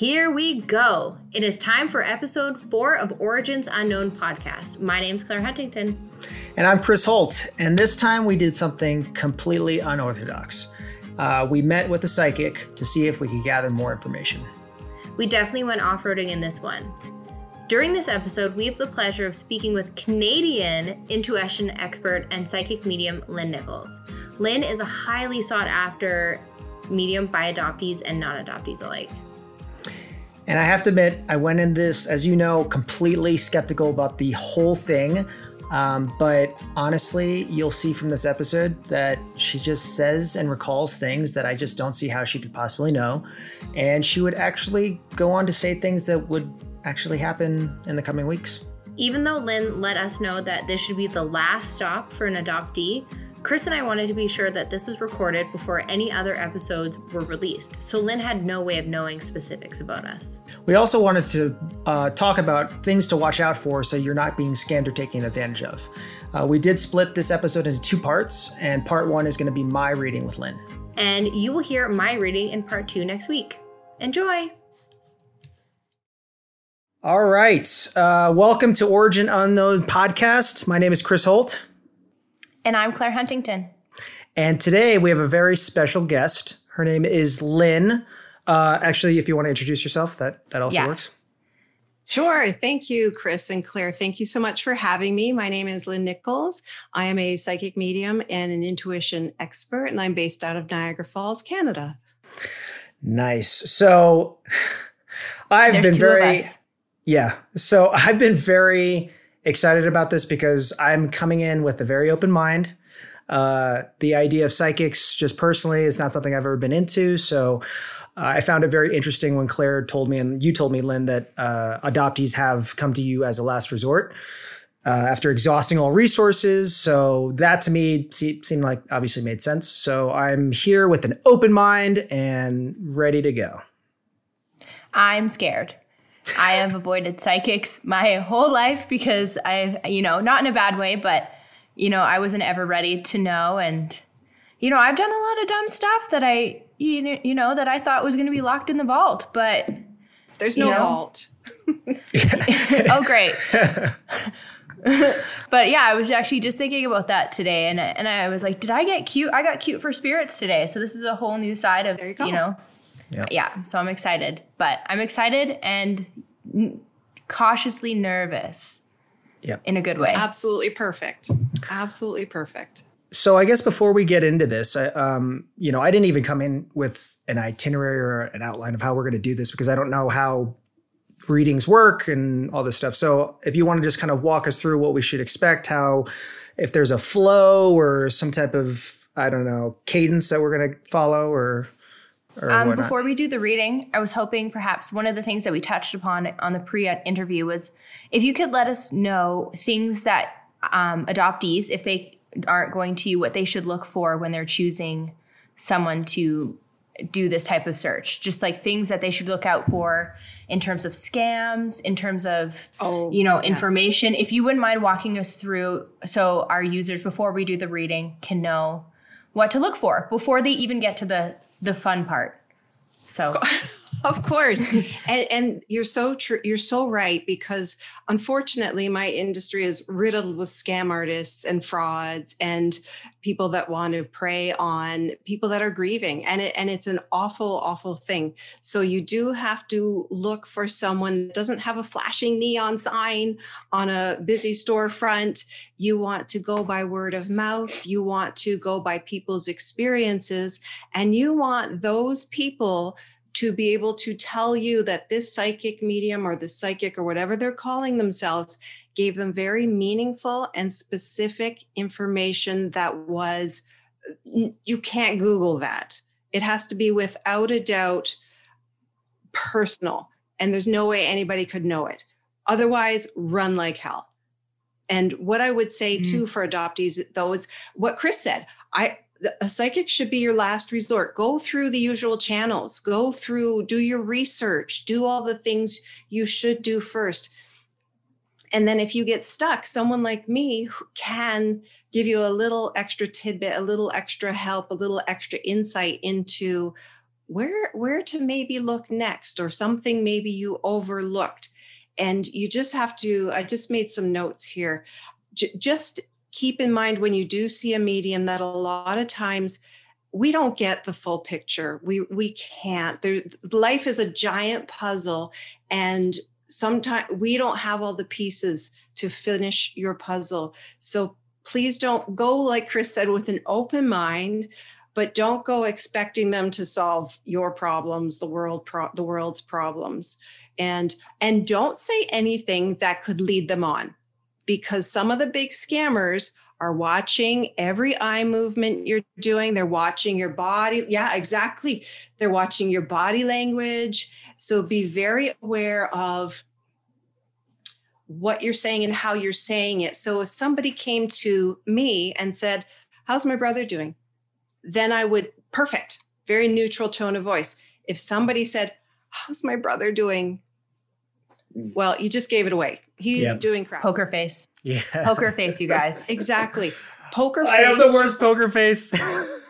Here we go. It is time for episode four of Origins Unknown podcast. My name's Claire Huntington. And I'm Chris Holt. And this time we did something completely unorthodox. Uh, we met with a psychic to see if we could gather more information. We definitely went off roading in this one. During this episode, we have the pleasure of speaking with Canadian intuition expert and psychic medium Lynn Nichols. Lynn is a highly sought after medium by adoptees and non adoptees alike. And I have to admit, I went in this, as you know, completely skeptical about the whole thing. Um, but honestly, you'll see from this episode that she just says and recalls things that I just don't see how she could possibly know. And she would actually go on to say things that would actually happen in the coming weeks. Even though Lynn let us know that this should be the last stop for an adoptee, Chris and I wanted to be sure that this was recorded before any other episodes were released, so Lynn had no way of knowing specifics about us. We also wanted to uh, talk about things to watch out for so you're not being scammed or taken advantage of. Uh, we did split this episode into two parts, and part one is going to be my reading with Lynn. And you will hear my reading in part two next week. Enjoy! All right. Uh, welcome to Origin Unknown podcast. My name is Chris Holt. And I'm Claire Huntington. And today we have a very special guest. Her name is Lynn. Uh, actually, if you want to introduce yourself, that, that also yeah. works. Sure. Thank you, Chris and Claire. Thank you so much for having me. My name is Lynn Nichols. I am a psychic medium and an intuition expert, and I'm based out of Niagara Falls, Canada. Nice. So I've There's been very yeah. So I've been very excited about this because I'm coming in with a very open mind. Uh, the idea of psychics, just personally, is not something I've ever been into. So uh, I found it very interesting when Claire told me, and you told me, Lynn, that uh, adoptees have come to you as a last resort. Uh, after exhausting all resources. So that to me seemed like obviously made sense. So I'm here with an open mind and ready to go. I'm scared. I have avoided psychics my whole life because I, you know, not in a bad way, but, you know, I wasn't ever ready to know. And, you know, I've done a lot of dumb stuff that I, you know, that I thought was going to be locked in the vault, but. There's no know, vault. oh, great. but yeah, I was actually just thinking about that today, and and I was like, did I get cute? I got cute for spirits today, so this is a whole new side of you, you know yeah. yeah. So I'm excited, but I'm excited and cautiously nervous. Yeah. In a good way. Absolutely perfect. Absolutely perfect. So I guess before we get into this, I, um, you know, I didn't even come in with an itinerary or an outline of how we're going to do this because I don't know how readings work and all this stuff. So if you want to just kind of walk us through what we should expect, how if there's a flow or some type of I don't know cadence that we're going to follow or um, before we do the reading, I was hoping perhaps one of the things that we touched upon on the pre interview was if you could let us know things that um, adoptees, if they aren't going to, what they should look for when they're choosing someone to do this type of search. Just like things that they should look out for in terms of scams, in terms of oh, you know yes. information. If you wouldn't mind walking us through, so our users before we do the reading can know what to look for before they even get to the the fun part. So of course. and, and you're so true. You're so right because unfortunately, my industry is riddled with scam artists and frauds and people that want to prey on people that are grieving. And it, and it's an awful, awful thing. So you do have to look for someone that doesn't have a flashing neon sign on a busy storefront. You want to go by word of mouth. You want to go by people's experiences and you want those people to be able to tell you that this psychic medium or the psychic or whatever they're calling themselves gave them very meaningful and specific information that was you can't google that. It has to be without a doubt personal and there's no way anybody could know it. Otherwise run like hell. And what i would say mm-hmm. too for adoptees though is what chris said. I a psychic should be your last resort. Go through the usual channels, go through, do your research, do all the things you should do first. And then if you get stuck, someone like me can give you a little extra tidbit, a little extra help, a little extra insight into where where to maybe look next or something maybe you overlooked and you just have to i just made some notes here J- just keep in mind when you do see a medium that a lot of times we don't get the full picture. We we can't. There life is a giant puzzle and sometimes we don't have all the pieces to finish your puzzle. So please don't go like chris said with an open mind but don't go expecting them to solve your problems the world pro- the world's problems. And and don't say anything that could lead them on because some of the big scammers are watching every eye movement you're doing. They're watching your body. Yeah exactly. They're watching your body language. So be very aware of what you're saying and how you're saying it. So if somebody came to me and said how's my brother doing? then I would, perfect, very neutral tone of voice. If somebody said, How's my brother doing? Mm. Well, you just gave it away. He's yep. doing crap. Poker face. Yeah. Poker face, you guys. exactly. Poker face. I have the worst poker face.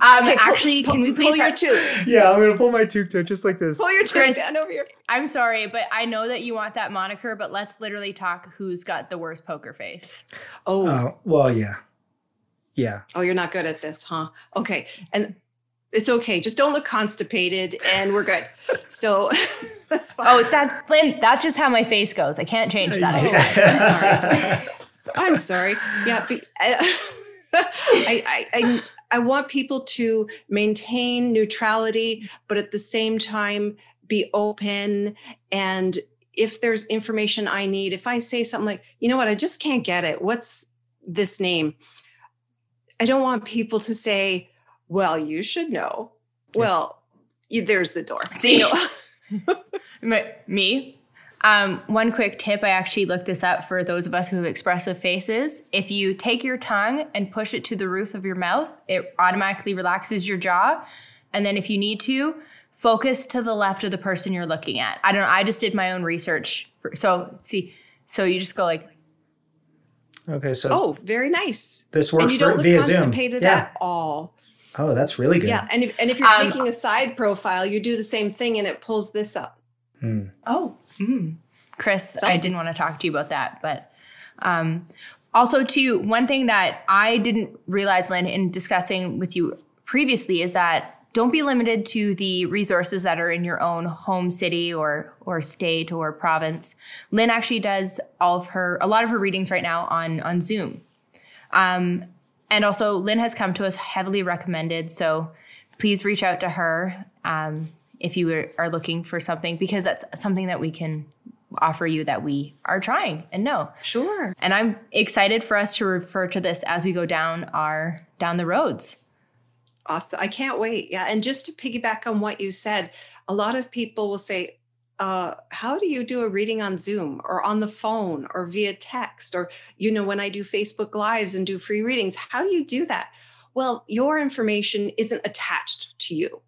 Um, okay, actually, pull, can we please pull your tooth? Yeah, I'm gonna pull my tooth there, just like this. Pull your tooth down over here. I'm sorry, but I know that you want that moniker, but let's literally talk. Who's got the worst poker face? Oh, uh, well, yeah. Yeah. Oh, you're not good at this, huh? Okay. And it's okay. Just don't look constipated and we're good. So that's fine. Oh, that Lynn, that's just how my face goes. I can't change that. I'm sorry. I'm sorry. Yeah. I, I, I, I want people to maintain neutrality, but at the same time be open. And if there's information I need, if I say something like, you know what, I just can't get it. What's this name? I don't want people to say, well, you should know. Well, you, there's the door. See, me. Um, one quick tip I actually looked this up for those of us who have expressive faces. If you take your tongue and push it to the roof of your mouth, it automatically relaxes your jaw. And then if you need to, focus to the left of the person you're looking at. I don't know. I just did my own research. For, so, see, so you just go like, Okay, so oh, very nice. This works and you don't look via constipated Zoom. Yeah. at all. Oh, that's really good. Yeah, and if, and if you're um, taking a side profile, you do the same thing, and it pulls this up. Hmm. Oh, mm. Chris, I didn't want to talk to you about that, but um, also too, one thing that I didn't realize, Lynn, in discussing with you previously, is that don't be limited to the resources that are in your own home city or or state or province. Lynn actually does all of her a lot of her readings right now on on Zoom. Um, and also Lynn has come to us heavily recommended, so please reach out to her um, if you are looking for something because that's something that we can offer you that we are trying and know. Sure. And I'm excited for us to refer to this as we go down our down the roads. Awesome. I can't wait. Yeah. And just to piggyback on what you said, a lot of people will say, uh, how do you do a reading on Zoom or on the phone or via text? Or, you know, when I do Facebook Lives and do free readings, how do you do that? Well, your information isn't attached to you,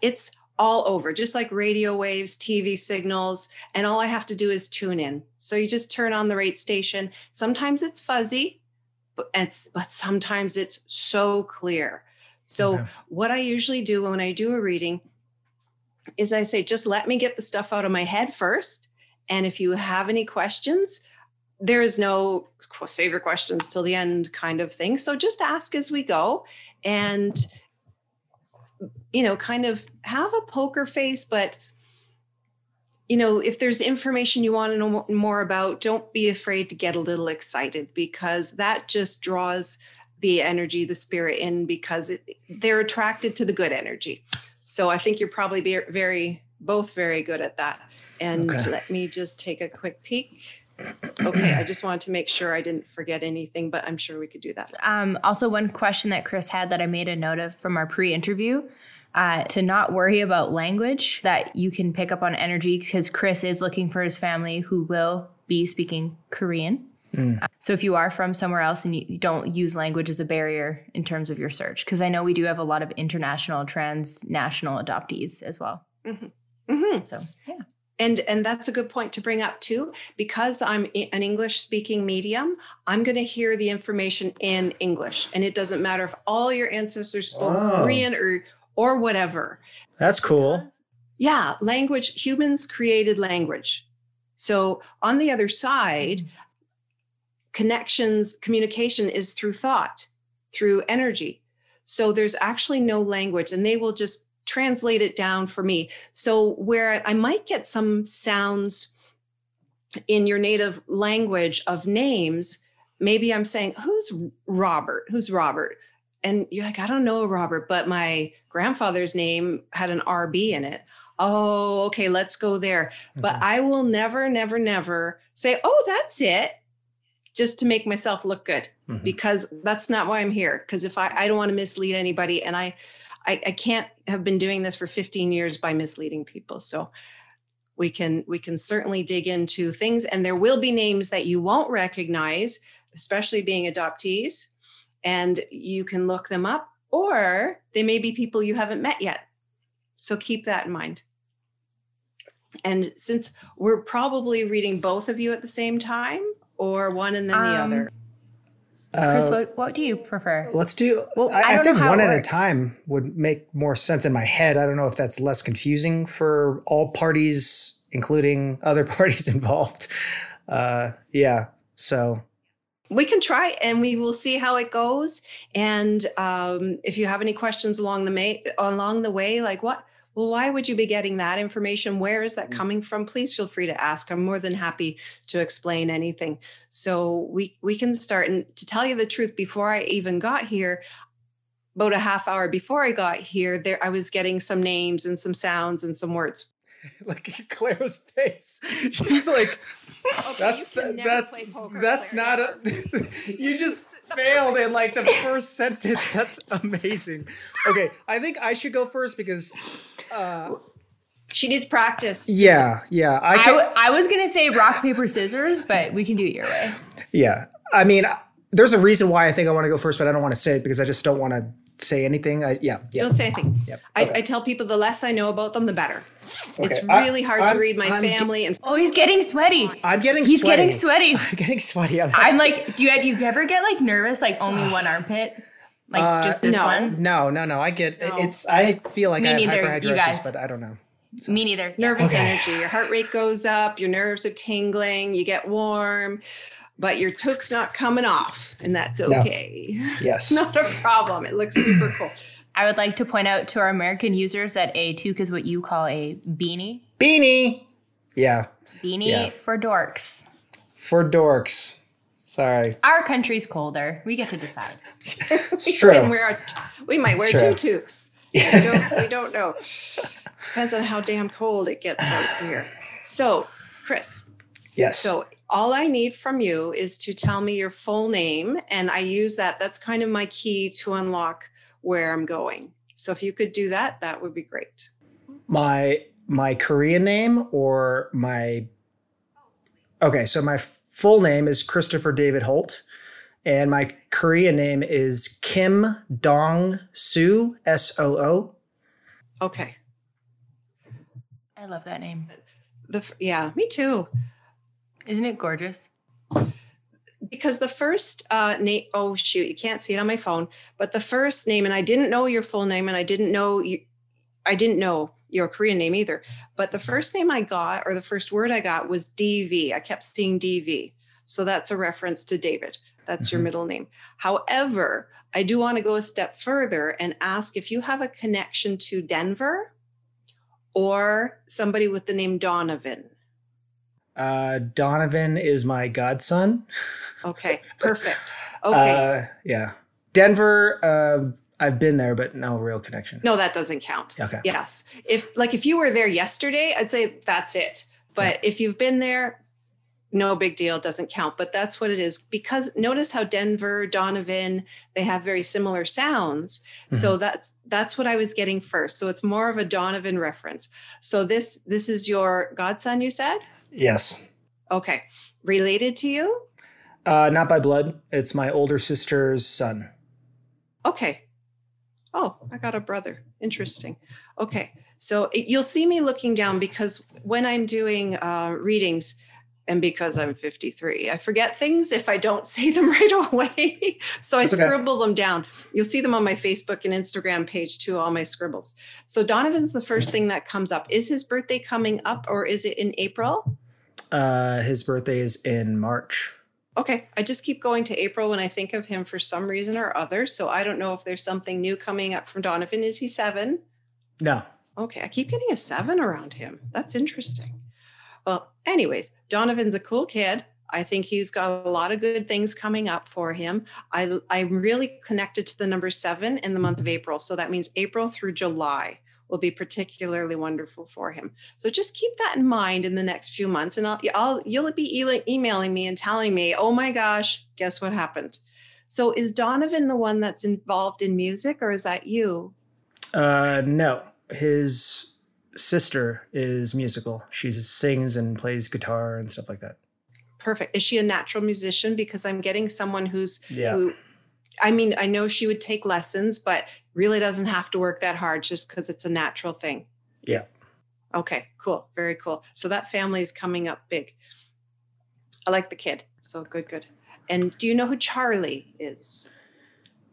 it's all over, just like radio waves, TV signals. And all I have to do is tune in. So you just turn on the rate station. Sometimes it's fuzzy, but, it's, but sometimes it's so clear. So, okay. what I usually do when I do a reading is I say, just let me get the stuff out of my head first. And if you have any questions, there is no save your questions till the end kind of thing. So just ask as we go and, you know, kind of have a poker face, but you know, if there's information you want to know more about, don't be afraid to get a little excited because that just draws the energy, the spirit in because it, they're attracted to the good energy. So I think you're probably very, both very good at that. And okay. let me just take a quick peek. Okay, I just wanted to make sure I didn't forget anything, but I'm sure we could do that. Um, also, one question that Chris had that I made a note of from our pre interview uh, to not worry about language, that you can pick up on energy because Chris is looking for his family who will be speaking Korean. Mm. So if you are from somewhere else and you, don't use language as a barrier in terms of your search, because I know we do have a lot of international, transnational adoptees as well. Mm-hmm. Mm-hmm. So yeah. And, and that's a good point to bring up too because i'm an english speaking medium i'm going to hear the information in english and it doesn't matter if all your ancestors spoke oh. korean or or whatever. That's cool. Because, yeah, language, humans created language. So on the other side, connections, communication is through thought, through energy. So there's actually no language, and they will just translate it down for me. So where I might get some sounds in your native language of names, maybe I'm saying, Who's Robert? Who's Robert? And you're like, I don't know Robert, but my grandfather's name had an RB in it. Oh, okay, let's go there. Mm-hmm. But I will never, never, never say, Oh, that's it just to make myself look good mm-hmm. because that's not why I'm here. Because if I, I don't want to mislead anybody and I, I, I can't have been doing this for 15 years by misleading people. So we can we can certainly dig into things and there will be names that you won't recognize especially being adoptees and you can look them up or they may be people you haven't met yet so keep that in mind and since we're probably reading both of you at the same time or one and then um, the other? Chris, uh, what, what do you prefer? Let's do. Well, I, I, I think one at a time would make more sense in my head. I don't know if that's less confusing for all parties, including other parties involved. Uh, yeah. So we can try and we will see how it goes. And um, if you have any questions along the may along the way, like what well, why would you be getting that information? Where is that mm. coming from? Please feel free to ask. I'm more than happy to explain anything. So we we can start. And to tell you the truth, before I even got here, about a half hour before I got here, there I was getting some names and some sounds and some words. like Claire's face. She's like, okay, that's that's poker, that's not never. a. you just failed in like the first sentence. That's amazing. Okay, I think I should go first because. Uh, she needs practice. Yeah, yeah. I, can, I, w- I was gonna say rock paper scissors, but we can do it your way. Yeah, I mean, there's a reason why I think I want to go first, but I don't want to say it because I just don't want to say anything. I, yeah, yeah. Don't say anything. Yep. Okay. I, I, tell people the less I know about them, the better. Okay. It's really hard I, to read my I'm, family and. Oh, he's getting sweaty. I'm getting. Sweaty. He's sweaty. getting sweaty. I'm getting sweaty. I'm, I'm like, do you, do you ever get like nervous? Like only one armpit. Like uh, just this no, one? No, no, no. I get no. it's. I feel like Me I have neither, hyperhidrosis, but I don't know. So. Me neither. Nervous okay. energy. Your heart rate goes up. Your nerves are tingling. You get warm but your toque's not coming off, and that's okay. No. Yes. not a problem. It looks super cool. I would like to point out to our American users that a toque is what you call a beanie. Beanie. Yeah. Beanie yeah. for dorks. For dorks. Sorry. Our country's colder. We get to decide. it's we true. Wear t- we might wear two toques. we, don't, we don't know. Depends on how damn cold it gets out here. So, Chris. Yes. So all I need from you is to tell me your full name. And I use that. That's kind of my key to unlock where I'm going. So if you could do that, that would be great. My my Korean name or my Okay, so my full name is Christopher David Holt and my Korean name is Kim Dong Soo S O O. Okay. I love that name. The yeah, me too. Isn't it gorgeous? because the first uh, name, oh shoot, you can't see it on my phone, but the first name, and I didn't know your full name, and I didn't know you, I didn't know your Korean name either. But the first name I got, or the first word I got, was DV. I kept seeing DV, so that's a reference to David. That's mm-hmm. your middle name. However, I do want to go a step further and ask if you have a connection to Denver or somebody with the name Donovan. Uh, Donovan is my godson. Okay, perfect. Okay. Uh, yeah. Denver, uh, I've been there, but no real connection. No, that doesn't count. Okay. Yes. If like if you were there yesterday, I'd say that's it. But yeah. if you've been there, no big deal, doesn't count. But that's what it is. Because notice how Denver, Donovan, they have very similar sounds. Mm-hmm. So that's that's what I was getting first. So it's more of a Donovan reference. So this this is your godson, you said? Yes. Okay. Related to you? Uh, not by blood. It's my older sister's son. Okay. Oh, I got a brother. Interesting. Okay. So it, you'll see me looking down because when I'm doing uh, readings, and because I'm 53. I forget things if I don't say them right away. so I scribble them down. You'll see them on my Facebook and Instagram page too, all my scribbles. So Donovan's the first thing that comes up. Is his birthday coming up or is it in April? Uh, his birthday is in March. Okay, I just keep going to April when I think of him for some reason or other. So I don't know if there's something new coming up from Donovan. Is he seven? No. Okay, I keep getting a seven around him. That's interesting. Well, anyways, Donovan's a cool kid. I think he's got a lot of good things coming up for him. I, I'm really connected to the number seven in the month of April. So that means April through July will be particularly wonderful for him. So just keep that in mind in the next few months, and I'll, I'll you'll be emailing me and telling me, oh my gosh, guess what happened? So is Donovan the one that's involved in music, or is that you? Uh, no, his sister is musical. She sings and plays guitar and stuff like that. Perfect. Is she a natural musician? Because I'm getting someone who's yeah. Who, I mean, I know she would take lessons, but really doesn't have to work that hard just because it's a natural thing. Yeah. Okay, cool. Very cool. So that family is coming up big. I like the kid. So good, good. And do you know who Charlie is?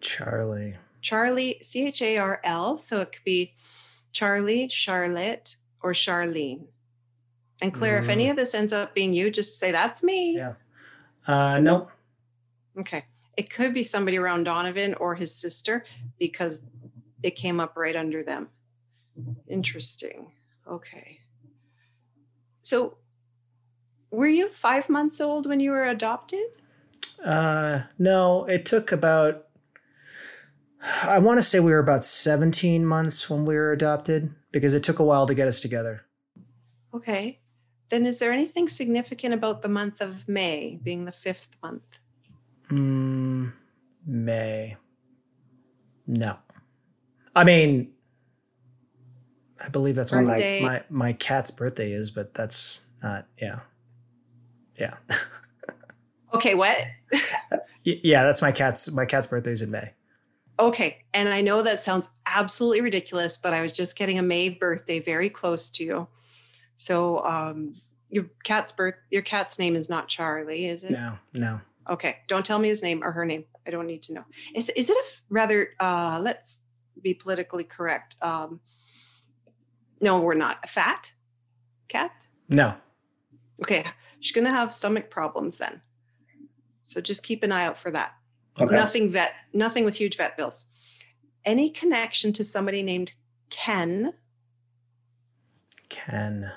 Charlie. Charlie, C H A R L. So it could be Charlie, Charlotte, or Charlene. And Claire, mm. if any mm. of this ends up being you, just say that's me. Yeah. Uh, no. Okay. It could be somebody around Donovan or his sister because it came up right under them. Interesting. Okay. So, were you five months old when you were adopted? Uh, no, it took about I want to say we were about 17 months when we were adopted because it took a while to get us together. Okay. Then is there anything significant about the month of May being the fifth month? Mm, May. No. I mean, I believe that's when my, my, my cat's birthday is, but that's not, yeah. Yeah. okay, what? yeah, that's my cat's my cat's birthday is in May. Okay. And I know that sounds absolutely ridiculous, but I was just getting a May birthday very close to you. So um, your cat's birth your cat's name is not Charlie, is it? No, no. Okay. Don't tell me his name or her name. I don't need to know. Is is it a rather uh let's be politically correct. Um no, we're not. A fat cat? No. Okay. She's gonna have stomach problems then. So just keep an eye out for that. Okay. Nothing vet, nothing with huge vet bills. Any connection to somebody named Ken? Ken.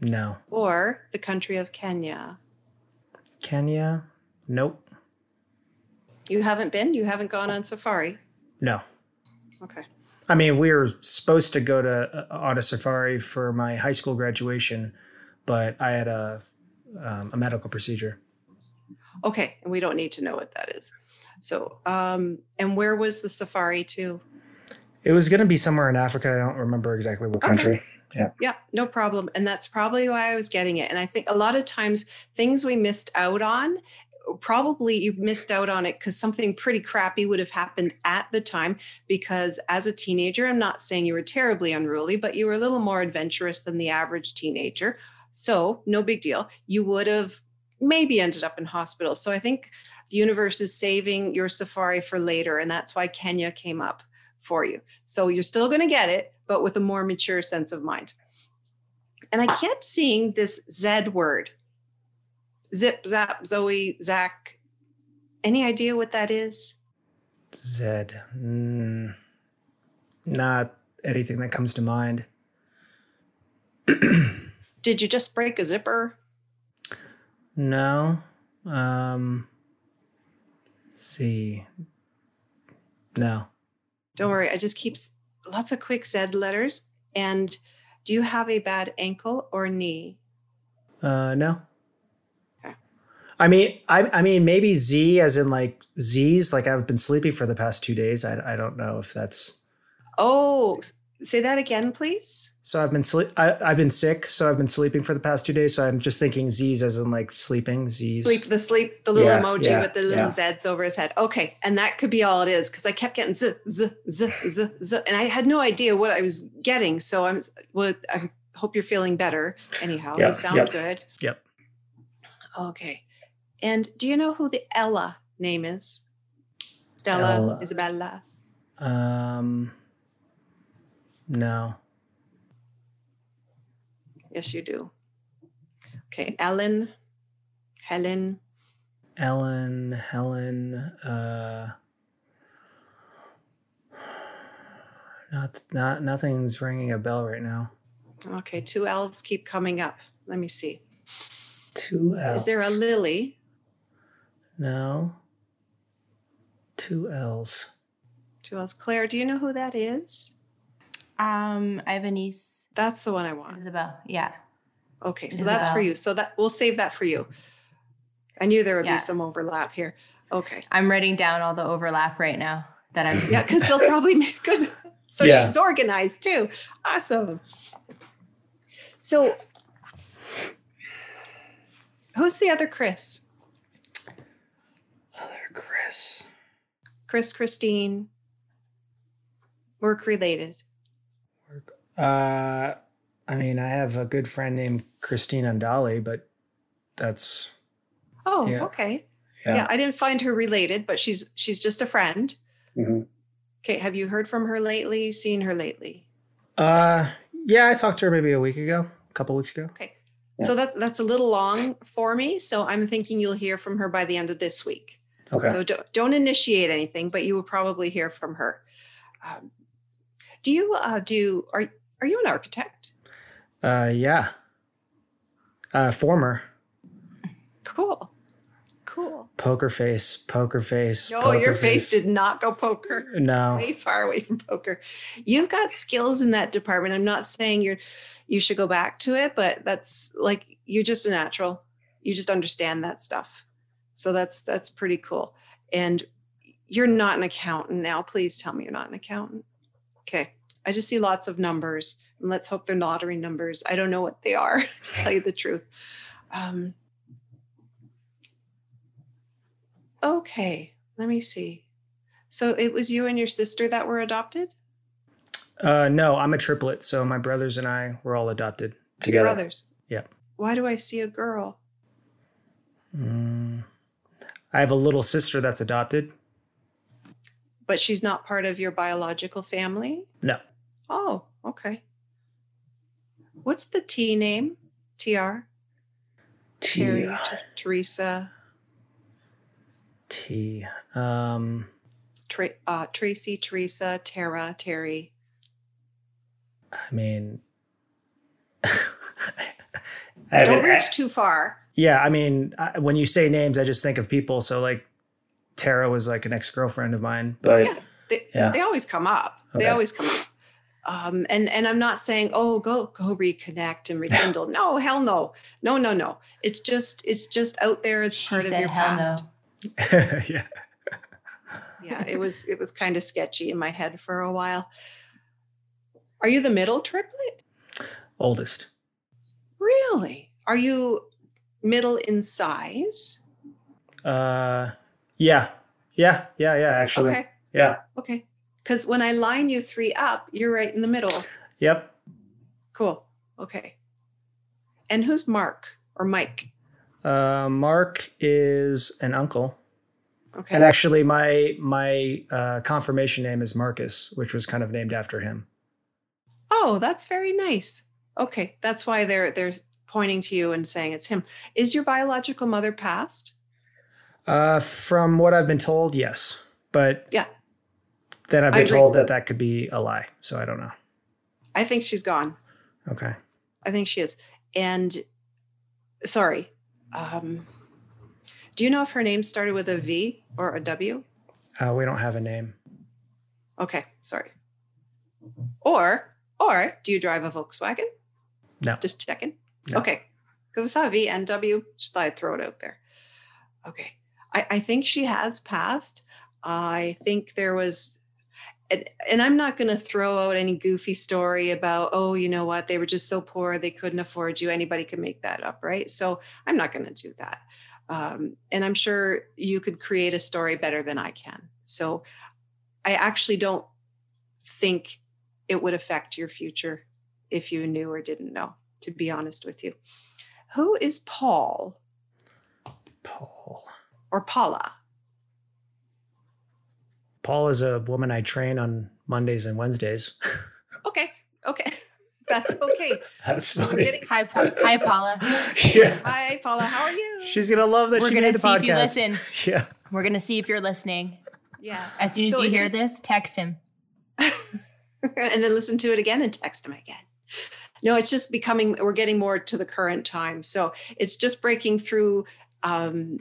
No. Or the country of Kenya? Kenya? Nope. You haven't been? You haven't gone on safari? No. Okay. I mean, we were supposed to go to uh, on a safari for my high school graduation, but I had a um, a medical procedure. Okay, and we don't need to know what that is. So, um, and where was the safari to? It was going to be somewhere in Africa. I don't remember exactly what country. Okay. Yeah. Yeah, no problem. And that's probably why I was getting it. And I think a lot of times things we missed out on, probably you missed out on it because something pretty crappy would have happened at the time. Because as a teenager, I'm not saying you were terribly unruly, but you were a little more adventurous than the average teenager. So, no big deal. You would have maybe ended up in hospital. So, I think the universe is saving your safari for later. And that's why Kenya came up for you. So you're still going to get it, but with a more mature sense of mind. And I kept seeing this Z word zip, zap, Zoe, Zach. Any idea what that is? Zed. Mm, not anything that comes to mind. Did you just break a zipper? No. Um, see. No. Don't worry. I just keep lots of quick Zed letters. And do you have a bad ankle or knee? Uh, no. I mean, I, I mean, maybe Z as in like Z's. Like I've been sleeping for the past two days. I, I don't know if that's. Oh, Say that again, please. So I've been sleep. I, have been sick, so I've been sleeping for the past two days. So I'm just thinking Z's as in like sleeping. Z's. Sleep. The sleep. The little yeah, emoji yeah, with the little yeah. Z's over his head. Okay, and that could be all it is because I kept getting z z z z z, and I had no idea what I was getting. So I'm. Well, I hope you're feeling better. Anyhow, you sound good. Yep. Okay. And do you know who the Ella name is? Stella, Ella. Isabella. Um, no. Yes, you do. Okay, Ellen, Helen. Ellen, Helen, uh, not, not, nothing's ringing a bell right now. Okay, two L's keep coming up. Let me see. Two L's. Is there a Lily? No. Two L's. Two L's. Claire, do you know who that is? Um, I have a niece. That's the one I want. Isabel. Yeah. Okay, so Isabel. that's for you. So that we'll save that for you. I knew there would yeah. be some overlap here. Okay. I'm writing down all the overlap right now that I'm. yeah, because they'll probably make because so yeah. she's organized too. Awesome. So, who's the other Chris? Other Chris. Chris, Christine. Work related. Work. Uh, I mean, I have a good friend named Christine Andali, but that's Oh, yeah. okay. Yeah. yeah. I didn't find her related, but she's she's just a friend. Mm-hmm. Okay, have you heard from her lately? Seen her lately? Uh, yeah, I talked to her maybe a week ago, a couple weeks ago. Okay, yeah. so that that's a little long for me. So I'm thinking you'll hear from her by the end of this week. Okay. So don't, don't initiate anything, but you will probably hear from her. Um, do you uh, do are are you an architect? Uh, yeah. Uh, former. Cool. Cool. Poker face, poker face. No, poker your face. face did not go poker. No. Way far away from poker. You've got skills in that department. I'm not saying you're you should go back to it, but that's like you're just a natural. You just understand that stuff. So that's that's pretty cool. And you're not an accountant now. Please tell me you're not an accountant. Okay. I just see lots of numbers, and let's hope they're lottery numbers. I don't know what they are, to tell you the truth. Um, Okay, let me see. So it was you and your sister that were adopted? Uh, no, I'm a triplet. So my brothers and I were all adopted together. Brothers. Yeah. Why do I see a girl? Mm, I have a little sister that's adopted. But she's not part of your biological family? No. Oh, okay. What's the T name? TR? T- Terry, Teresa. T. Um, Tra- uh, Tracy, Teresa, Tara, Terry. I mean, I don't reach too far. Yeah, I mean, I, when you say names, I just think of people. So like, Tara was like an ex girlfriend of mine, but yeah, they, yeah. they always come up. Okay. They always come up. Um, and and I'm not saying oh go go reconnect and rekindle. no, hell no, no no no. It's just it's just out there. It's she part of your past. No. yeah. yeah, it was it was kind of sketchy in my head for a while. Are you the middle triplet? Oldest. Really? Are you middle in size? Uh yeah. Yeah, yeah, yeah, actually. Okay. Yeah. Okay. Cuz when I line you 3 up, you're right in the middle. Yep. Cool. Okay. And who's Mark or Mike? Uh, Mark is an uncle. Okay. And actually, my my uh, confirmation name is Marcus, which was kind of named after him. Oh, that's very nice. Okay, that's why they're they're pointing to you and saying it's him. Is your biological mother passed? Uh, from what I've been told, yes. But yeah, then I've been told that that could be a lie. So I don't know. I think she's gone. Okay. I think she is. And sorry, um, do you know if her name started with a V or a W? Uh, we don't have a name. Okay, sorry. Or, or do you drive a Volkswagen? No. Just checking. No. Okay, because I saw a V and W. Just thought I'd throw it out there. Okay, I, I think she has passed. I think there was and, and, I'm not going to throw out any goofy story about, oh, you know what, they were just so poor they couldn't afford you. Anybody can make that up, right? So I'm not going to do that. Um, and I'm sure you could create a story better than I can. So I actually don't think it would affect your future if you knew or didn't know, to be honest with you. Who is Paul? Paul. Or Paula. Paul is a woman I train on Mondays and Wednesdays. Okay. Okay. That's okay. That's funny. Getting, Hi, Pa- hi, Paula. yeah. hi, Paula. How are you? She's gonna love that We're she gonna made the see podcast. if you listen. Yeah. We're gonna see if you're listening. Yes. As soon as So you hear just- this, text him. and then listen to it again and text him again. No, it's just becoming, we're getting more to the current time. So it's just breaking through um,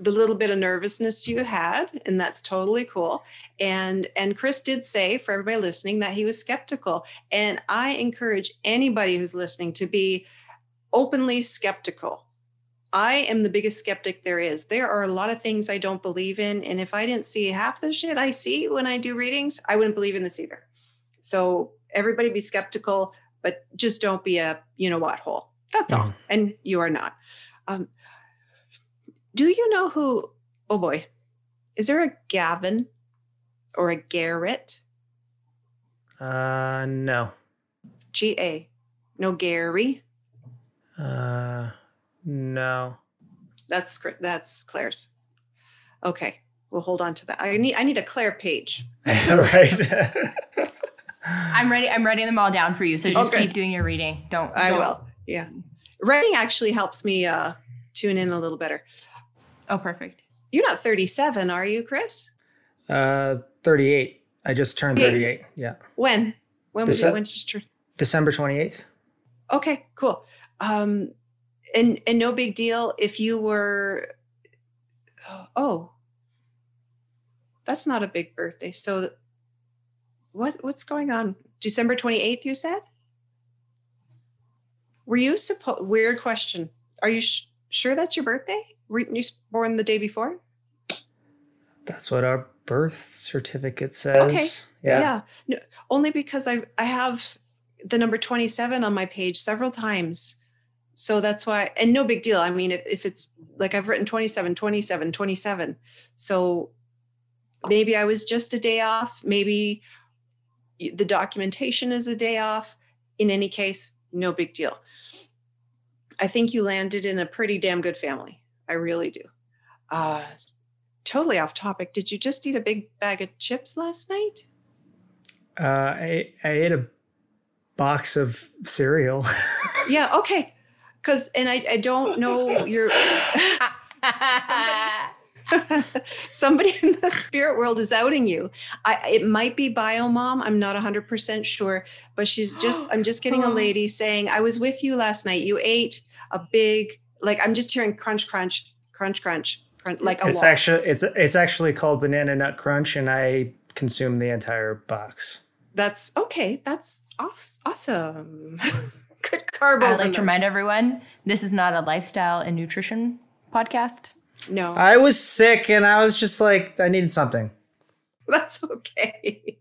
the little bit of nervousness you had, and that's totally cool. And and Chris did say for everybody listening that he was skeptical. And I encourage anybody who's listening to be openly skeptical. I am the biggest skeptic there is. There are a lot of things I don't believe in. And if I didn't see half the shit I see when I do readings, I wouldn't believe in this either. So everybody be skeptical, but just don't be a you know what hole. That's all. Mhm. And you are not. Um, do you know who? Oh boy, is there a Gavin or a Garrett? Uh, no. G A. No Gary. Uh, no. That's that's Claire's. Okay, we'll hold on to that. I need I need a Claire page. right. I'm ready. I'm writing them all down for you. So just Okay. keep doing your reading. Don't. I don't- will. Yeah, writing actually helps me uh, tune in a little better. Oh, perfect. You're not 37, are you, Chris? Uh, 38. I just turned 38. Yeah. When? When was Dece- it? When did you turn? December 28th. Okay, cool. Um, and and no big deal if you were. Oh, that's not a big birthday. So, what what's going on? December twenty eighth, you said. Were you supposed? Weird question. Are you sh- sure that's your birthday? Were you born the day before? That's what our birth certificate says. Okay. Yeah. No, only because I I have the number 27 on my page several times. So that's why and no big deal. I mean if, if it's like I've written 27 27 27. So maybe I was just a day off, maybe the documentation is a day off. In any case, no big deal. I think you landed in a pretty damn good family. I really do. Uh totally off topic. Did you just eat a big bag of chips last night? Uh, I, I ate a box of cereal. Yeah, okay. Cause and I, I don't know your somebody in the spirit world is outing you. I it might be biomom. I'm not 100% sure, but she's just I'm just getting a lady saying, "I was with you last night. You ate a big like I'm just hearing crunch crunch crunch crunch, crunch like a it's wall. actually it's it's actually called banana nut crunch, and I consumed the entire box. That's okay. That's off, awesome. Good carb I'd like to remind everyone this is not a lifestyle and nutrition podcast. No. I was sick, and I was just like, I needed something. That's okay.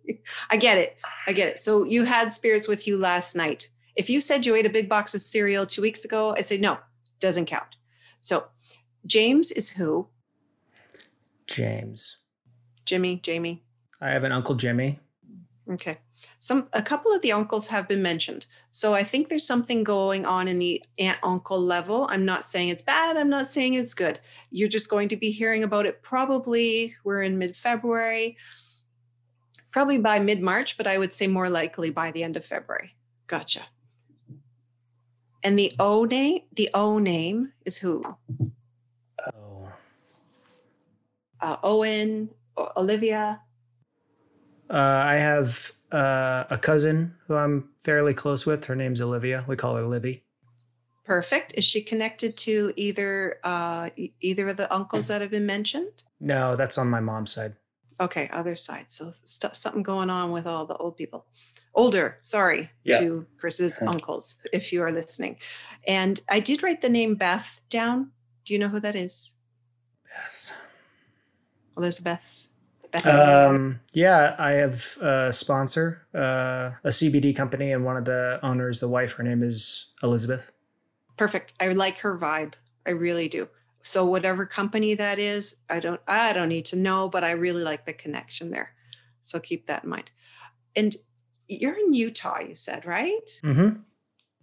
I get it. I get it. So you had spirits with you last night. If you said you ate a big box of cereal two weeks ago, I say no, doesn't count. So James is who? James. Jimmy, Jamie. I have an uncle Jimmy. Okay. Some a couple of the uncles have been mentioned. So I think there's something going on in the aunt uncle level. I'm not saying it's bad, I'm not saying it's good. You're just going to be hearing about it probably we're in mid-February. Probably by mid-March, but I would say more likely by the end of February. Gotcha. And the O name, the O name is who? Oh. Uh, Owen, O- Olivia. Uh, I have uh, a cousin who I'm fairly close with. Her name's Olivia. We call her Livy. Perfect. Is she connected to either uh, either of the uncles that have been mentioned? No, that's on my mom's side. Okay, other side. So stuff, something going on with all the old people. Older, sorry, Yeah. to Chris's Yeah. uncles, if you are listening. And I did write the name Beth down. Do you know who that is? Beth. Elizabeth. Um, yeah, I have a sponsor, uh, a CBD company, and one of the owners, the wife, her name is Elizabeth. Perfect. I like her vibe. I really do. So whatever company that is, I don't I don't need to know, but I really like the connection there. So keep that in mind. And you're in Utah, you said, right? Mm-hmm.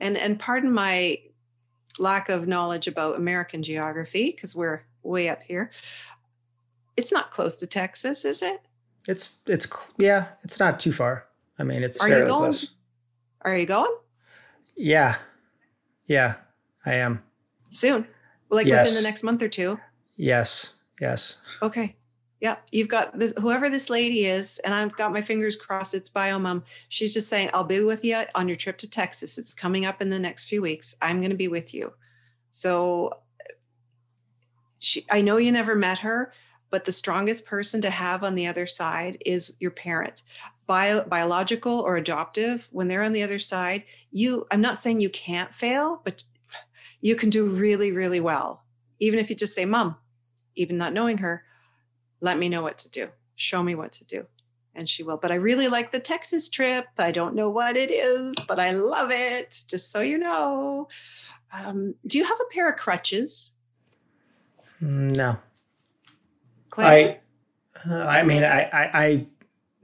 and and pardon my lack of knowledge about American geography because we're way up here. It's not close to Texas, is it? It's it's yeah, it's not too far. I mean, it's Are you going? close. Are you going Yeah, yeah, I am. soon? Like Yes. within the next month or two? Yes, yes. Okay. Yeah, you've got this whoever this lady is, and I've got my fingers crossed it's BioMom. She's just saying, I'll be with you on your trip to Texas. It's coming up in the next few weeks. I'm gonna be with you. So she I know you never met her, but the strongest person to have on the other side is your parent. Bio, biological or adoptive, when they're on the other side, you I'm not saying you can't fail, but you can do really, really well. Even if you just say, Mom, even not knowing her, let me know what to do. Show me what to do. And she will. But I really like the Texas trip. I don't know what it is, but I love it, just so you know. Um, do you have a pair of crutches? Mm, No, Claire? I. Uh, I mean, I, I, I,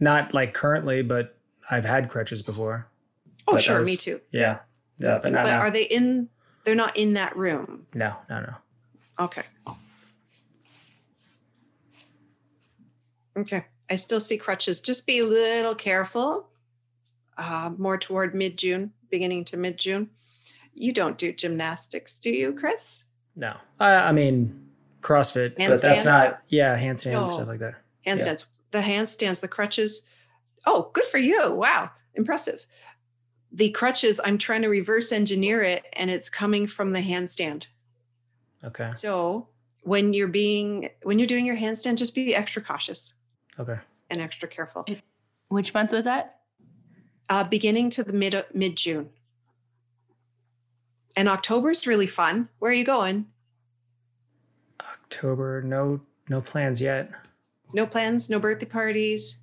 not like currently, but I've had crutches before. oh, but sure, those- me too. Yeah, yeah, but not But now. are they in? They're not in that room. no, no, no. Okay. Okay. I still see crutches. Just be a little careful. Uh, more toward mid June, beginning to mid June. You don't do gymnastics, do you, Chris? No, I, I mean CrossFit, but that's not. Yeah, handstands No. stuff like that. Handstands. The handstands, the crutches. Oh, good for you. Wow. Impressive. The crutches, I'm trying to reverse engineer it and it's coming from the handstand. Okay, So when you're being when you're doing your handstand, just be extra cautious okay. and extra careful. Which month was that? uh, beginning to the mid mid June. And October's really fun. Where are you going? October. No, no plans yet. No plans, no birthday parties.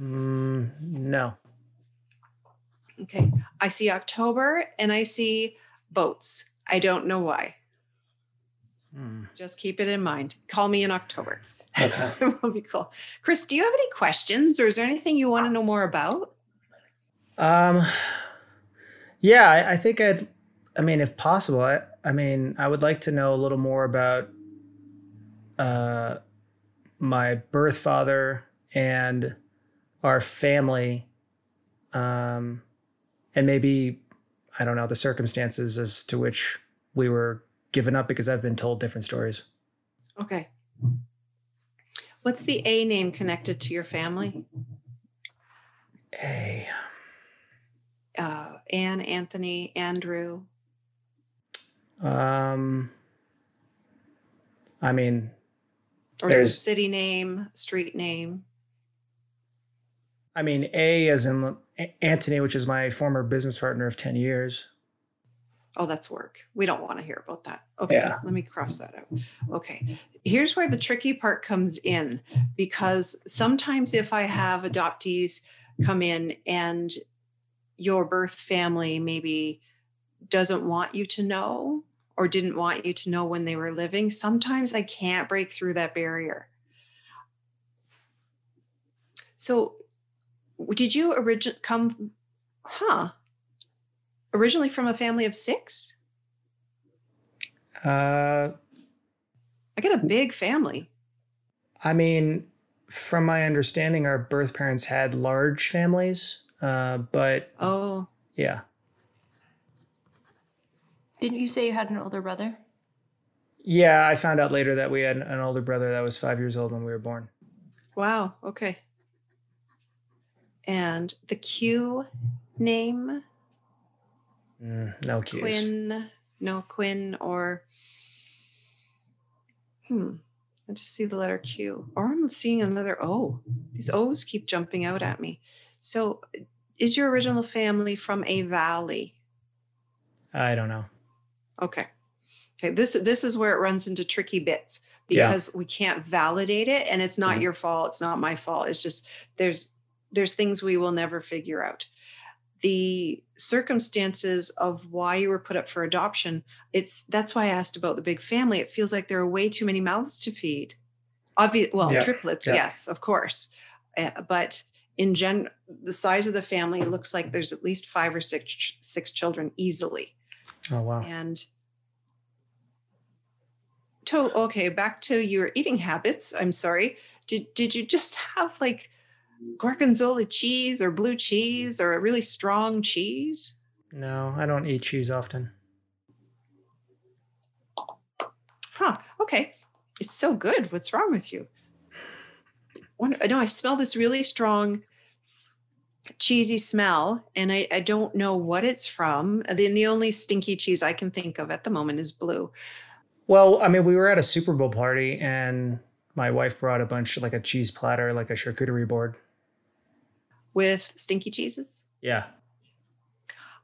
Mm, no. Okay. I see October and I see boats. I don't know why. Mm, Just keep it in mind. Call me in October. Okay. it will be cool. Chris, do you have any questions or is there anything you want to know more about? Um, yeah, I, I think I'd. I mean, if possible, I. I mean, I would like to know a little more about uh, my birth father and our family, um, and maybe I don't know the circumstances as to which we were given up because I've been told different stories. Okay. What's the A name connected to your family? A. Uh, Anne, Anthony, Andrew. um, I mean, Or is it city name, street name? I mean, A as in Anthony, which is my former business partner of 10 years. Oh, that's work. We don't want to hear about that. Okay, Yeah. let me cross that out. Okay, here's where the tricky part comes in because sometimes if I have adoptees come in and your birth family maybe doesn't want you to know or didn't want you to know when they were living, sometimes I can't break through that barrier. So, did you origin come? Huh? Originally from a family of six? Uh, I got a big family. I mean, from my understanding, our birth parents had large families, uh, but Oh, yeah. Didn't you say you had an older brother? Yeah, I found out later that we had an older brother that was five years old when we were born. wow. Okay. And the Q name, Mm, no cues. Quinn, no Quinn, or hmm, I just see the letter Q, or I'm seeing another O. These O's keep jumping out at me. So, is your original family from a valley? I don't know. Okay. Okay. This this is where it runs into tricky bits Yeah. because we can't validate it and it's not Mhm. your fault. It's not my fault. It's just there's there's things we will never figure out. The circumstances of why you were put up for adoption, it that's why I asked about the big family. It feels like there are way too many mouths to feed. Obvious well, Yeah. triplets, Yeah. yes, of course. Uh, but in gen the size of the family looks like there's at least five or six six children easily Oh wow. and to okay, back to your eating habits. I'm sorry. Did did you just have like gorgonzola cheese or blue cheese or a really strong cheese? No, I don't eat cheese often. Huh. Okay. It's so good. What's wrong with you? I know I smell this really strong cheesy smell and I, I don't know what it's from. Then the only stinky cheese I can think of at the moment is blue. Well, I mean, we were at a Super Bowl party and my wife brought a bunch like a cheese platter, like a charcuterie board. With stinky cheeses? Yeah.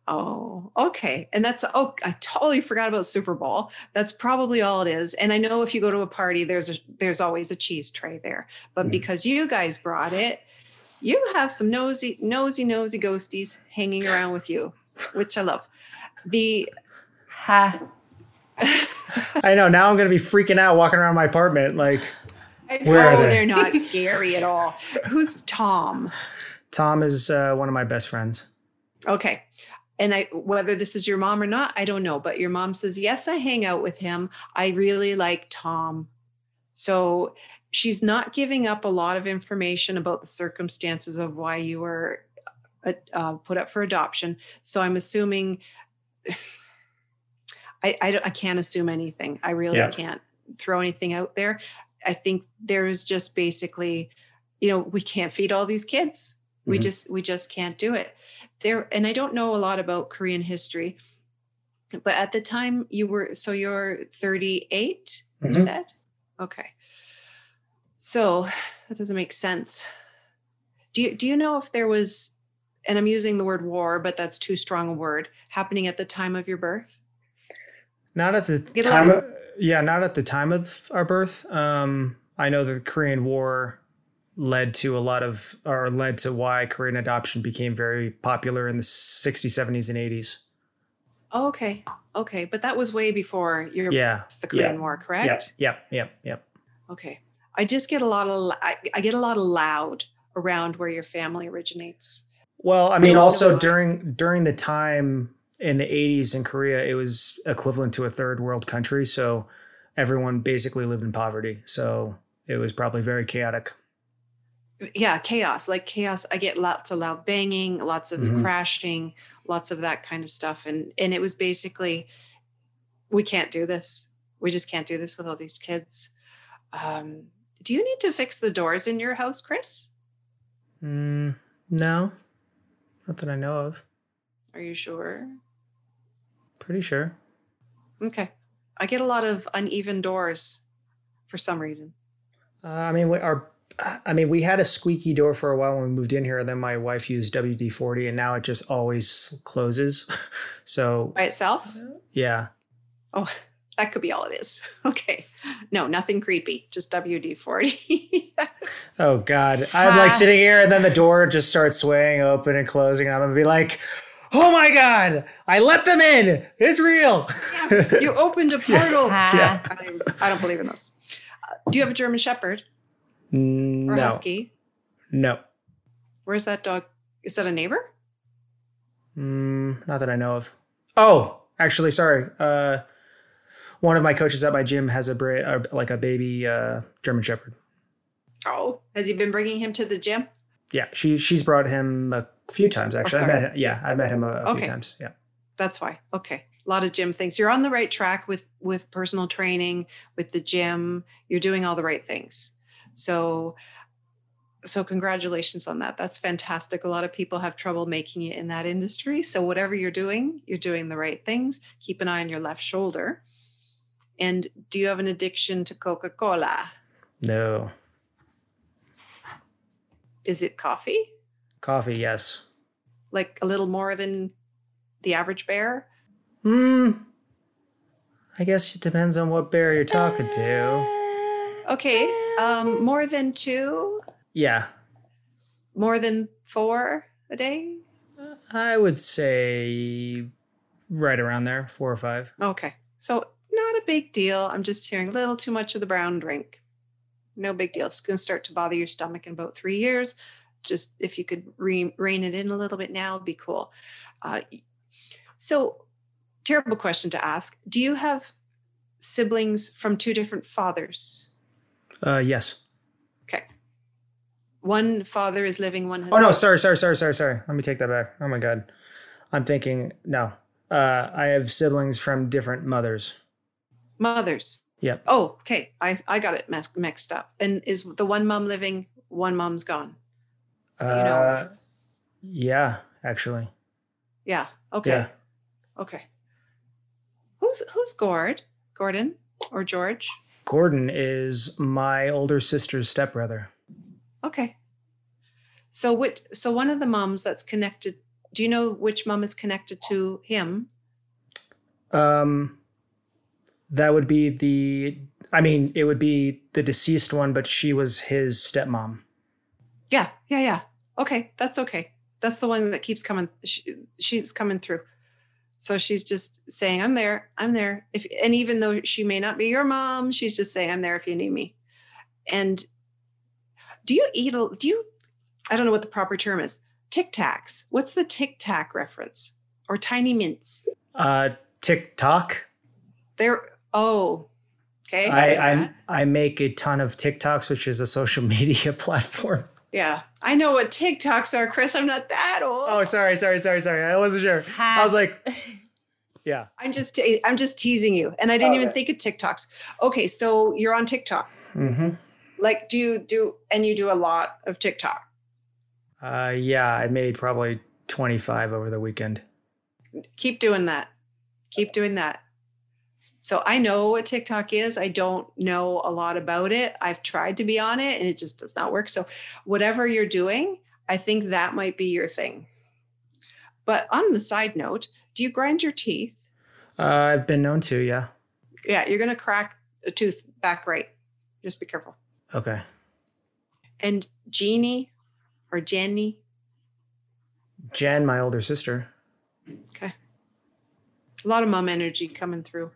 Oh, okay. And that's oh, I totally forgot about Super Bowl. That's probably all it is. And I know if you go to a party, there's a there's always a cheese tray there. But mm. because you guys brought it, you have some nosy, nosy, nosy ghosties hanging around with you, which I love. The ha. I know. Now I'm going to be freaking out walking around my apartment. Like, where are they? they're not scary at all. Who's Tom? Tom is uh, one of my best friends. Okay. And I, whether this is your mom or not, I don't know. But your mom says, yes, I hang out with him. I really like Tom. So she's not giving up a lot of information about the circumstances of why you were uh, uh, put up for adoption. So I'm assuming, I, I, I can't assume anything. I really yeah. can't throw anything out there. I think there's just basically, you know, we can't feed all these kids. Mm-hmm. We just we just can't do it. There, and I don't know a lot about Korean history, but at the time you were so you're 38. Mm-hmm. You said, okay. So that doesn't make sense. Do you do you know if there was and I'm using the word war, but that's too strong a word, happening at the time of your birth? Not at the time of, yeah, not at the time of our birth. Um, I know that the Korean War led to a lot of or led to why Korean adoption became very popular in the 60s, 70s, and 80s. Oh, okay. Okay. But that was way before your yeah. the Korean yeah. War, correct? Yep. Yep. Yep. Yep. Okay. I just get a lot of I, I get a lot of loud around where your family originates. Well, I mean, also during during the time in the 80s in Korea, it was equivalent to a third world country, so everyone basically lived in poverty. So it was probably very chaotic. Yeah, chaos, like chaos. I get lots of loud banging, lots of mm-hmm. crashing, lots of that kind of stuff, and and it was basically, we can't do this. We just can't do this with all these kids. Um, do you need to fix the doors in your house, Chris? Mm, no, not that I know of. Are you sure? Pretty sure. Okay. I get a lot of uneven doors for some reason. Uh, I mean, we, our, I mean, we had a squeaky door for a while when we moved in here. And then my wife used WD forty, and now it just always closes. so by itself. Yeah. Oh, that could be all it is. Okay. No, nothing creepy. Just WD 40. oh, God. I'm like sitting here and then the door just starts swaying open and closing. And I'm going to be like, oh my God, I let them in. It's real. Yeah, you opened a portal. yeah. yeah. I, don't, I, don't, believe in those. Uh, do you have a German Shepherd? Mm, or no. Husky? No. Where's that dog? Is that a neighbor? Mm, not that I know of. Oh, actually, sorry. Uh, one of my coaches at my gym has a bra- uh, like a baby uh, German Shepherd. Oh, has he been bringing him to the gym? Yeah, she she's brought him a few times actually. Oh, I met him, yeah, I met him a, a okay. few times. Yeah, that's why. Okay, a lot of gym things. You're on the right track with with personal training, with the gym. You're doing all the right things. So so congratulations on that that's fantastic a lot of people have trouble making it in that industry so whatever you're doing you're doing the right things keep an eye on your left shoulder and do you have an addiction to Coca Cola? No. Is it coffee? Coffee, yes. Like a little more than the average bear? Hmm. I guess it depends on what bear you're talking to. Okay. Um, more than two? Yeah. More than four a day? I would say right around there, four or five. Okay. So not a big deal. I'm just hearing a little too much of the brown drink. No big deal. It's going to start to bother your stomach in about three years. Just if you could re- rein it in a little bit now, be cool. Uh, so, terrible question to ask. Do you have siblings from two different fathers? Uh, yes. Okay. One father is living, one has. Oh no, sorry, sorry, sorry, sorry, sorry. Let me take that back. Oh my god, I'm thinking no. Uh, I have siblings from different mothers. Mothers. Yep. Oh, okay. I I got it mixed up. And is the one mom living? One mom's gone. Uh, you know. Yeah, actually. Yeah. Okay. Yeah. Okay. Who's who's Gord? Gordon or George? Gordon is my older sister's stepbrother. Okay. So which so one of the moms that's connected do you know which mom is connected to him? Um that would be the I mean, it would be the deceased one, but she was his stepmom. Yeah, yeah, yeah. Okay, that's okay. That's the one that keeps coming. She, she's coming through. So she's just saying, "I'm there. I'm there." If and even though she may not be your mom, she's just saying, "I'm there if you need me." And do you eat? A, do you? I don't know what the proper term is. Tic Tacs. What's the Tic Tac reference? Or Tiny Mints? Uh, Tic TikTok. There. Oh, okay. I I, I make a ton of TikToks, which is a social media platform. Yeah, I know what TikToks are, Chris. I'm not that old. Oh, sorry, sorry, sorry, sorry. I wasn't sure. I was like, yeah. I'm just, te- I'm just teasing you, and I didn't even think of TikToks. Okay, so you're on TikTok. Mm-hmm. Like, do you do, and you do a lot of TikTok? Uh, yeah, I made probably 25 over the weekend. Keep doing that. Keep doing that. So I know what TikTok is. I don't know a lot about it. I've tried to be on it and it just does not work. So whatever you're doing, I think that might be your thing. But on the side note, do you grind your teeth? Uh, I've been known to, yeah. Yeah, you're going to crack a tooth back right. Just be careful. Okay. And Jeannie or Jenny? Jen, my older sister. Okay. A lot of mom energy coming through.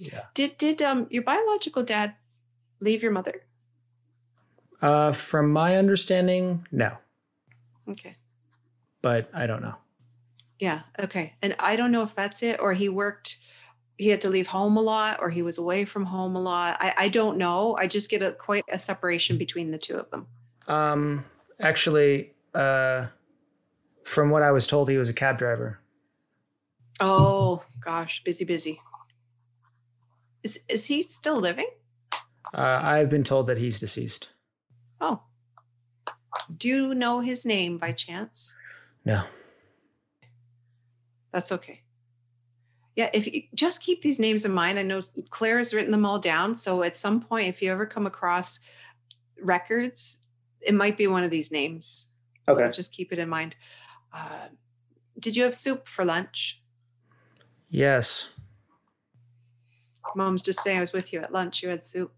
Yeah. Did did um your biological dad leave your mother? Uh, from my understanding, no. Okay. But I don't know. Yeah. Okay. And I don't know if that's it or he worked. He had to leave home a lot, or he was away from home a lot. I, I don't know. I just get a quite a separation between the two of them. Um, actually, uh, from what I was told, he was a cab driver. Oh gosh, busy, busy. Is is he still living? Uh, I've been told that he's deceased. Oh. Do you know his name by chance? No. That's okay. Yeah, if you just keep these names in mind, I know Claire has written them all down. So at some point, if you ever come across records, it might be one of these names. Okay. So just keep it in mind. Uh, did you have soup for lunch? Yes. Mom's just saying I was with you at lunch. You had soup.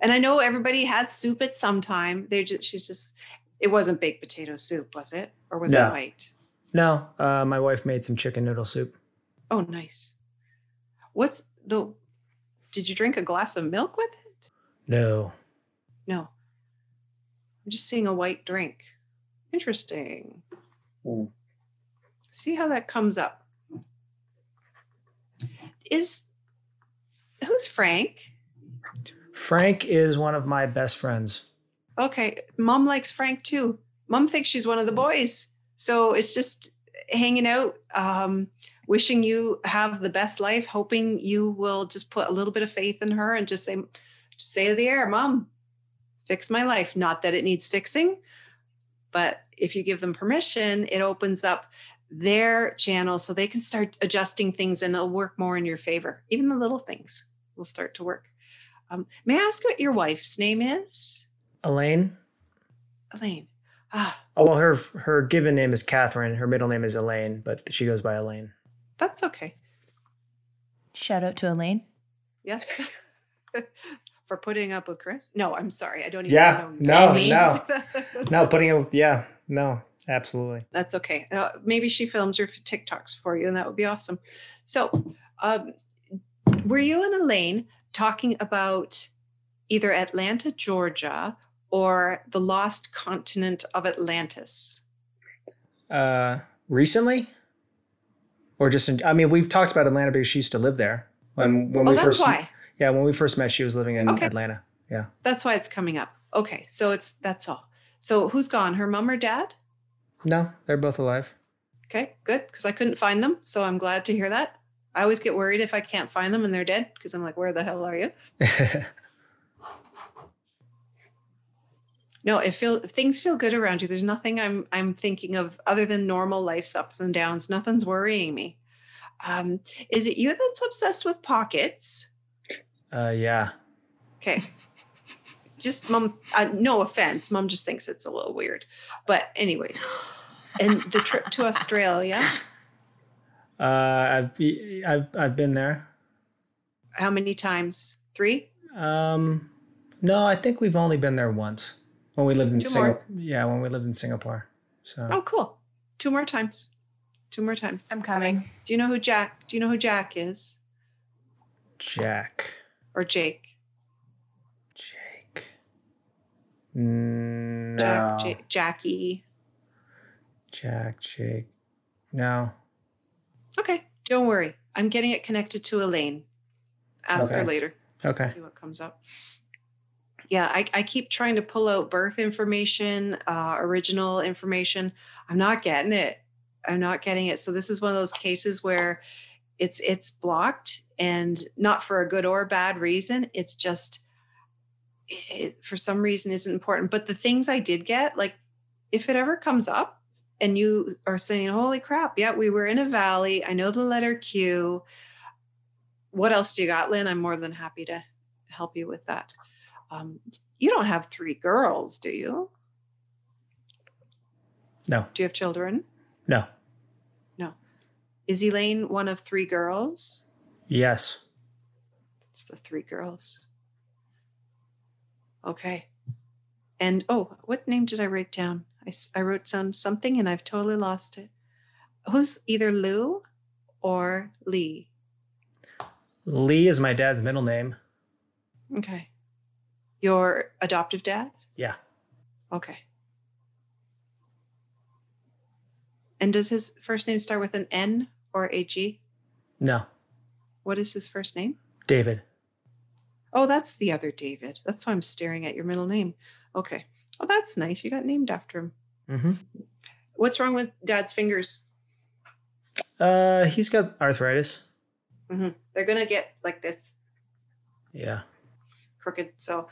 And I know everybody has soup at some time. They just she's just it wasn't baked potato soup, was it? Or was no. it white? No. Uh, my wife made some chicken noodle soup. Oh, nice. What's the did you drink a glass of milk with it? No. No. I'm just seeing a white drink. Interesting. Mm. See how that comes up. Is who's Frank? Frank is one of my best friends. Okay. Mom likes Frank too. Mom thinks she's one of the boys. So it's just hanging out, um, wishing you have the best life, hoping you will just put a little bit of faith in her and just say, just say to the air, Mom, fix my life. Not that it needs fixing, but if you give them permission, it opens up their channel so they can start adjusting things and it'll work more in your favor, even the little things will start to work. Um, may I ask what your wife's name is? Elaine. Elaine. Ah. Oh well, her her given name is Catherine. Her middle name is Elaine, but she goes by Elaine. That's okay. Shout out to Elaine. Yes. For putting up with Chris? No, I'm sorry. I don't even yeah, know. No, no, no. Putting up. Yeah, no. Absolutely. That's okay. Uh, maybe she films your TikToks for you, and that would be awesome. So, um, were you and Elaine talking about either Atlanta, Georgia, or the lost continent of Atlantis? Uh, recently, or just in, I mean, we've talked about Atlanta because she used to live there when when oh, we that's first. Why. Yeah, when we first met, she was living in okay. Atlanta. Yeah. That's why it's coming up. Okay, so it's that's all. So who's gone? Her mom or dad? No, they're both alive. Okay, good. Because I couldn't find them, so I'm glad to hear that. I always get worried if I can't find them and they're dead because I'm like, where the hell are you? no, it feel things feel good around you. There's nothing I'm I'm thinking of other than normal life's ups and downs. Nothing's worrying me. Um, is it you that's obsessed with pockets? Uh, yeah. Okay. Just mom. Uh, no offense, mom just thinks it's a little weird. But anyways, and the trip to Australia. Uh, I've I've I've been there. How many times? Three. Um, no, I think we've only been there once when we lived in Singapore. Yeah, when we lived in Singapore. So. Oh, cool. Two more times. Two more times. I'm coming. Do you know who Jack? Do you know who Jack is? Jack. Or Jake. Jake. No. Jack, J- Jackie. Jack, Jake. No. Okay, don't worry. I'm getting it connected to Elaine. Ask okay. her later. Okay. See what comes up. Yeah, I, I keep trying to pull out birth information, uh, original information. I'm not getting it. I'm not getting it. So this is one of those cases where it's it's blocked and not for a good or bad reason. It's just it, for some reason isn't important. But the things I did get, like if it ever comes up and you are saying, "Holy crap! Yeah, we were in a valley. I know the letter Q." What else do you got, Lynn? I'm more than happy to help you with that. Um, you don't have three girls, do you? No. Do you have children? No. No. Is Elaine one of three girls? Yes. It's the three girls. Okay. And oh, what name did I write down? I, I wrote down something and I've totally lost it. Who's either Lou or Lee? Lee is my dad's middle name. Okay. Your adoptive dad? Yeah. Okay. And does his first name start with an N or a G? No. What is his first name? David. Oh, that's the other David. That's why I'm staring at your middle name. Okay. Oh, that's nice. You got named after him. Mm-hmm. What's wrong with dad's fingers? Uh, he's got arthritis. Mm-hmm. They're gonna get like this. Yeah. Crooked. So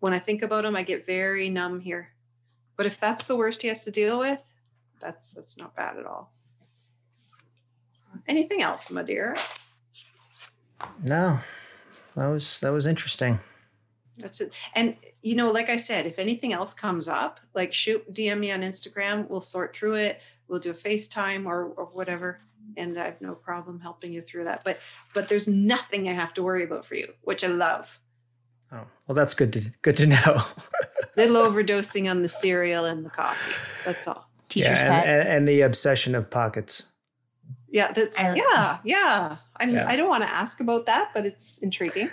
when I think about him, I get very numb here. But if that's the worst he has to deal with, that's that's not bad at all. Anything else, my dear? No, that was that was interesting. That's it. And you know, like I said, if anything else comes up, like shoot DM me on Instagram. We'll sort through it. We'll do a FaceTime or or whatever. And I have no problem helping you through that. But but there's nothing I have to worry about for you, which I love. Oh, well, that's good to good to know. Little overdosing on the cereal and the coffee. That's all teacher's yeah, and, pet. And, and, the obsession of pockets. Yeah, that's yeah, yeah. I mean, yeah. I don't want to ask about that, but it's intriguing.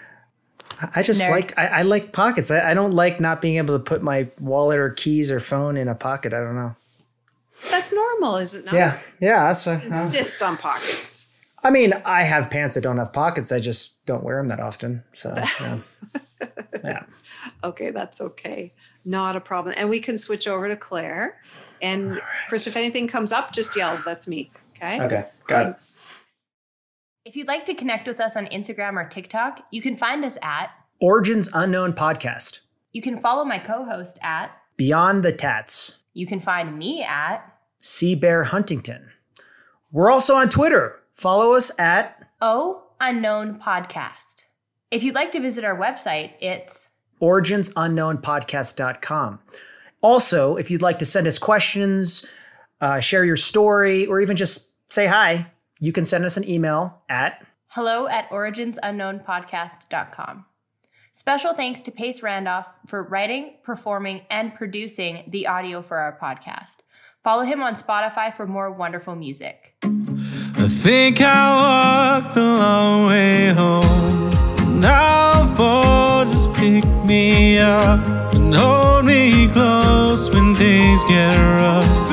I just Nerd. like I, I, like pockets. I, I don't like not being able to put my wallet or keys or phone in a pocket. I don't know. That's normal, is it not? Yeah, yeah. That's a, insist uh, on pockets. I mean, I have pants that don't have pockets. I just don't wear them that often. So yeah. yeah. Okay, that's okay. Not a problem. And we can switch over to Claire. And right. Chris, if anything comes up, just yell. That's me. Okay. Okay. Got it. If you'd like to connect with us on Instagram or TikTok, you can find us at Origins Unknown Podcast. You can follow my co host at Beyond the Tats. You can find me at Sea Bear Huntington. We're also on Twitter. Follow us at O Unknown Podcast. If you'd like to visit our website, it's originsunknownpodcast.com. Also, if you'd like to send us questions, uh, share your story, or even just say hi, you can send us an email at hello at originsunknownpodcast.com. Special thanks to Pace Randolph for writing, performing, and producing the audio for our podcast. Follow him on Spotify for more wonderful music. I think I walked the long way home. Now fall, just pick me up and hold me close when things get rough.